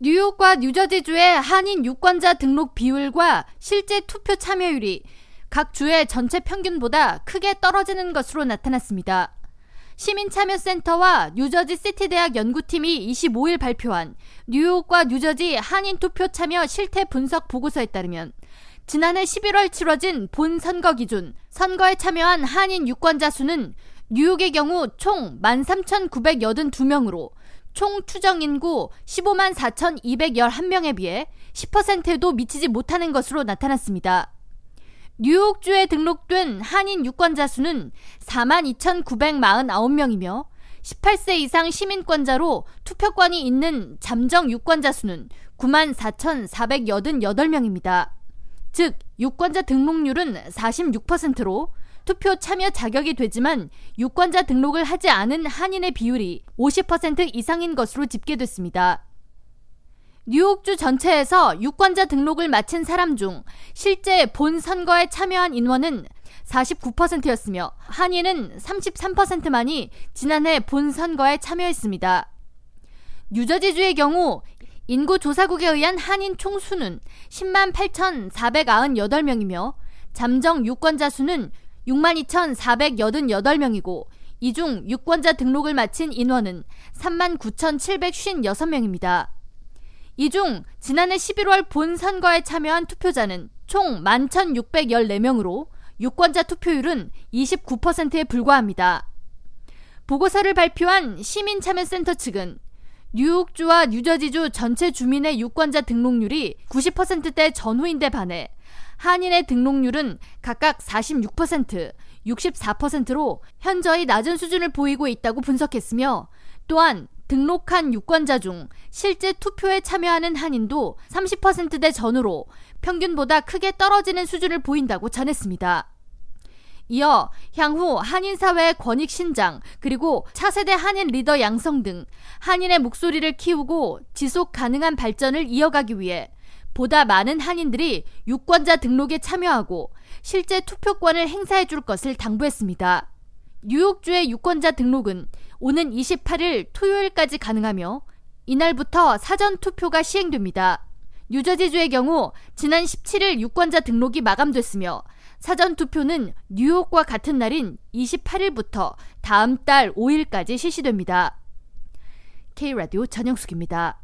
뉴욕과 뉴저지주의 한인 유권자 등록 비율과 실제 투표 참여율이 각 주의 전체 평균보다 크게 떨어지는 것으로 나타났습니다. 시민참여센터와 뉴저지 시티대학 연구팀이 25일 발표한 뉴욕과 뉴저지 한인 투표 참여 실태 분석 보고서에 따르면 지난해 11월 치러진 본 선거 기준 선거에 참여한 한인 유권자 수는 뉴욕의 경우 총 13,982명으로 총 추정 인구 15만 4,211명에 비해 10%도 미치지 못하는 것으로 나타났습니다. 뉴욕주에 등록된 한인 유권자 수는 4만 2,949명이며 18세 이상 시민권자로 투표권이 있는 잠정 유권자 수는 9만 4,488명입니다. 즉, 유권자 등록률은 46%로 투표 참여 자격이 되지만 유권자 등록을 하지 않은 한인의 비율이 50% 이상인 것으로 집계됐습니다. 뉴욕주 전체에서 유권자 등록을 마친 사람 중 실제 본 선거에 참여한 인원은 49%였으며 한인은 33%만이 지난해 본 선거에 참여했습니다. 뉴저지주의 경우 인구 조사국에 의한 한인 총수는 10만 8,498명이며 잠정 유권자 수는 62,488명이고 이 중 유권자 등록을 마친 인원은 39,756명입니다. 이 중 지난해 11월 본 선거에 참여한 투표자는 총 11,614명으로 유권자 투표율은 29%에 불과합니다. 보고서를 발표한 시민참여센터 측은 뉴욕주와 뉴저지주 전체 주민의 유권자 등록률이 90%대 전후인데 반해 한인의 등록률은 각각 46%, 64%로 현저히 낮은 수준을 보이고 있다고 분석했으며 또한 등록한 유권자 중 실제 투표에 참여하는 한인도 30%대 전후로 평균보다 크게 떨어지는 수준을 보인다고 전했습니다. 이어 향후 한인 사회의 권익 신장 그리고 차세대 한인 리더 양성 등 한인의 목소리를 키우고 지속 가능한 발전을 이어가기 위해 보다 많은 한인들이 유권자 등록에 참여하고 실제 투표권을 행사해 줄 것을 당부했습니다. 뉴욕주의 유권자 등록은 오는 28일 토요일까지 가능하며 이날부터 사전 투표가 시행됩니다. 뉴저지주의 경우 지난 17일 유권자 등록이 마감됐으며 사전 투표는 뉴욕과 같은 날인 28일부터 다음 달 5일까지 실시됩니다. K라디오 전영숙입니다.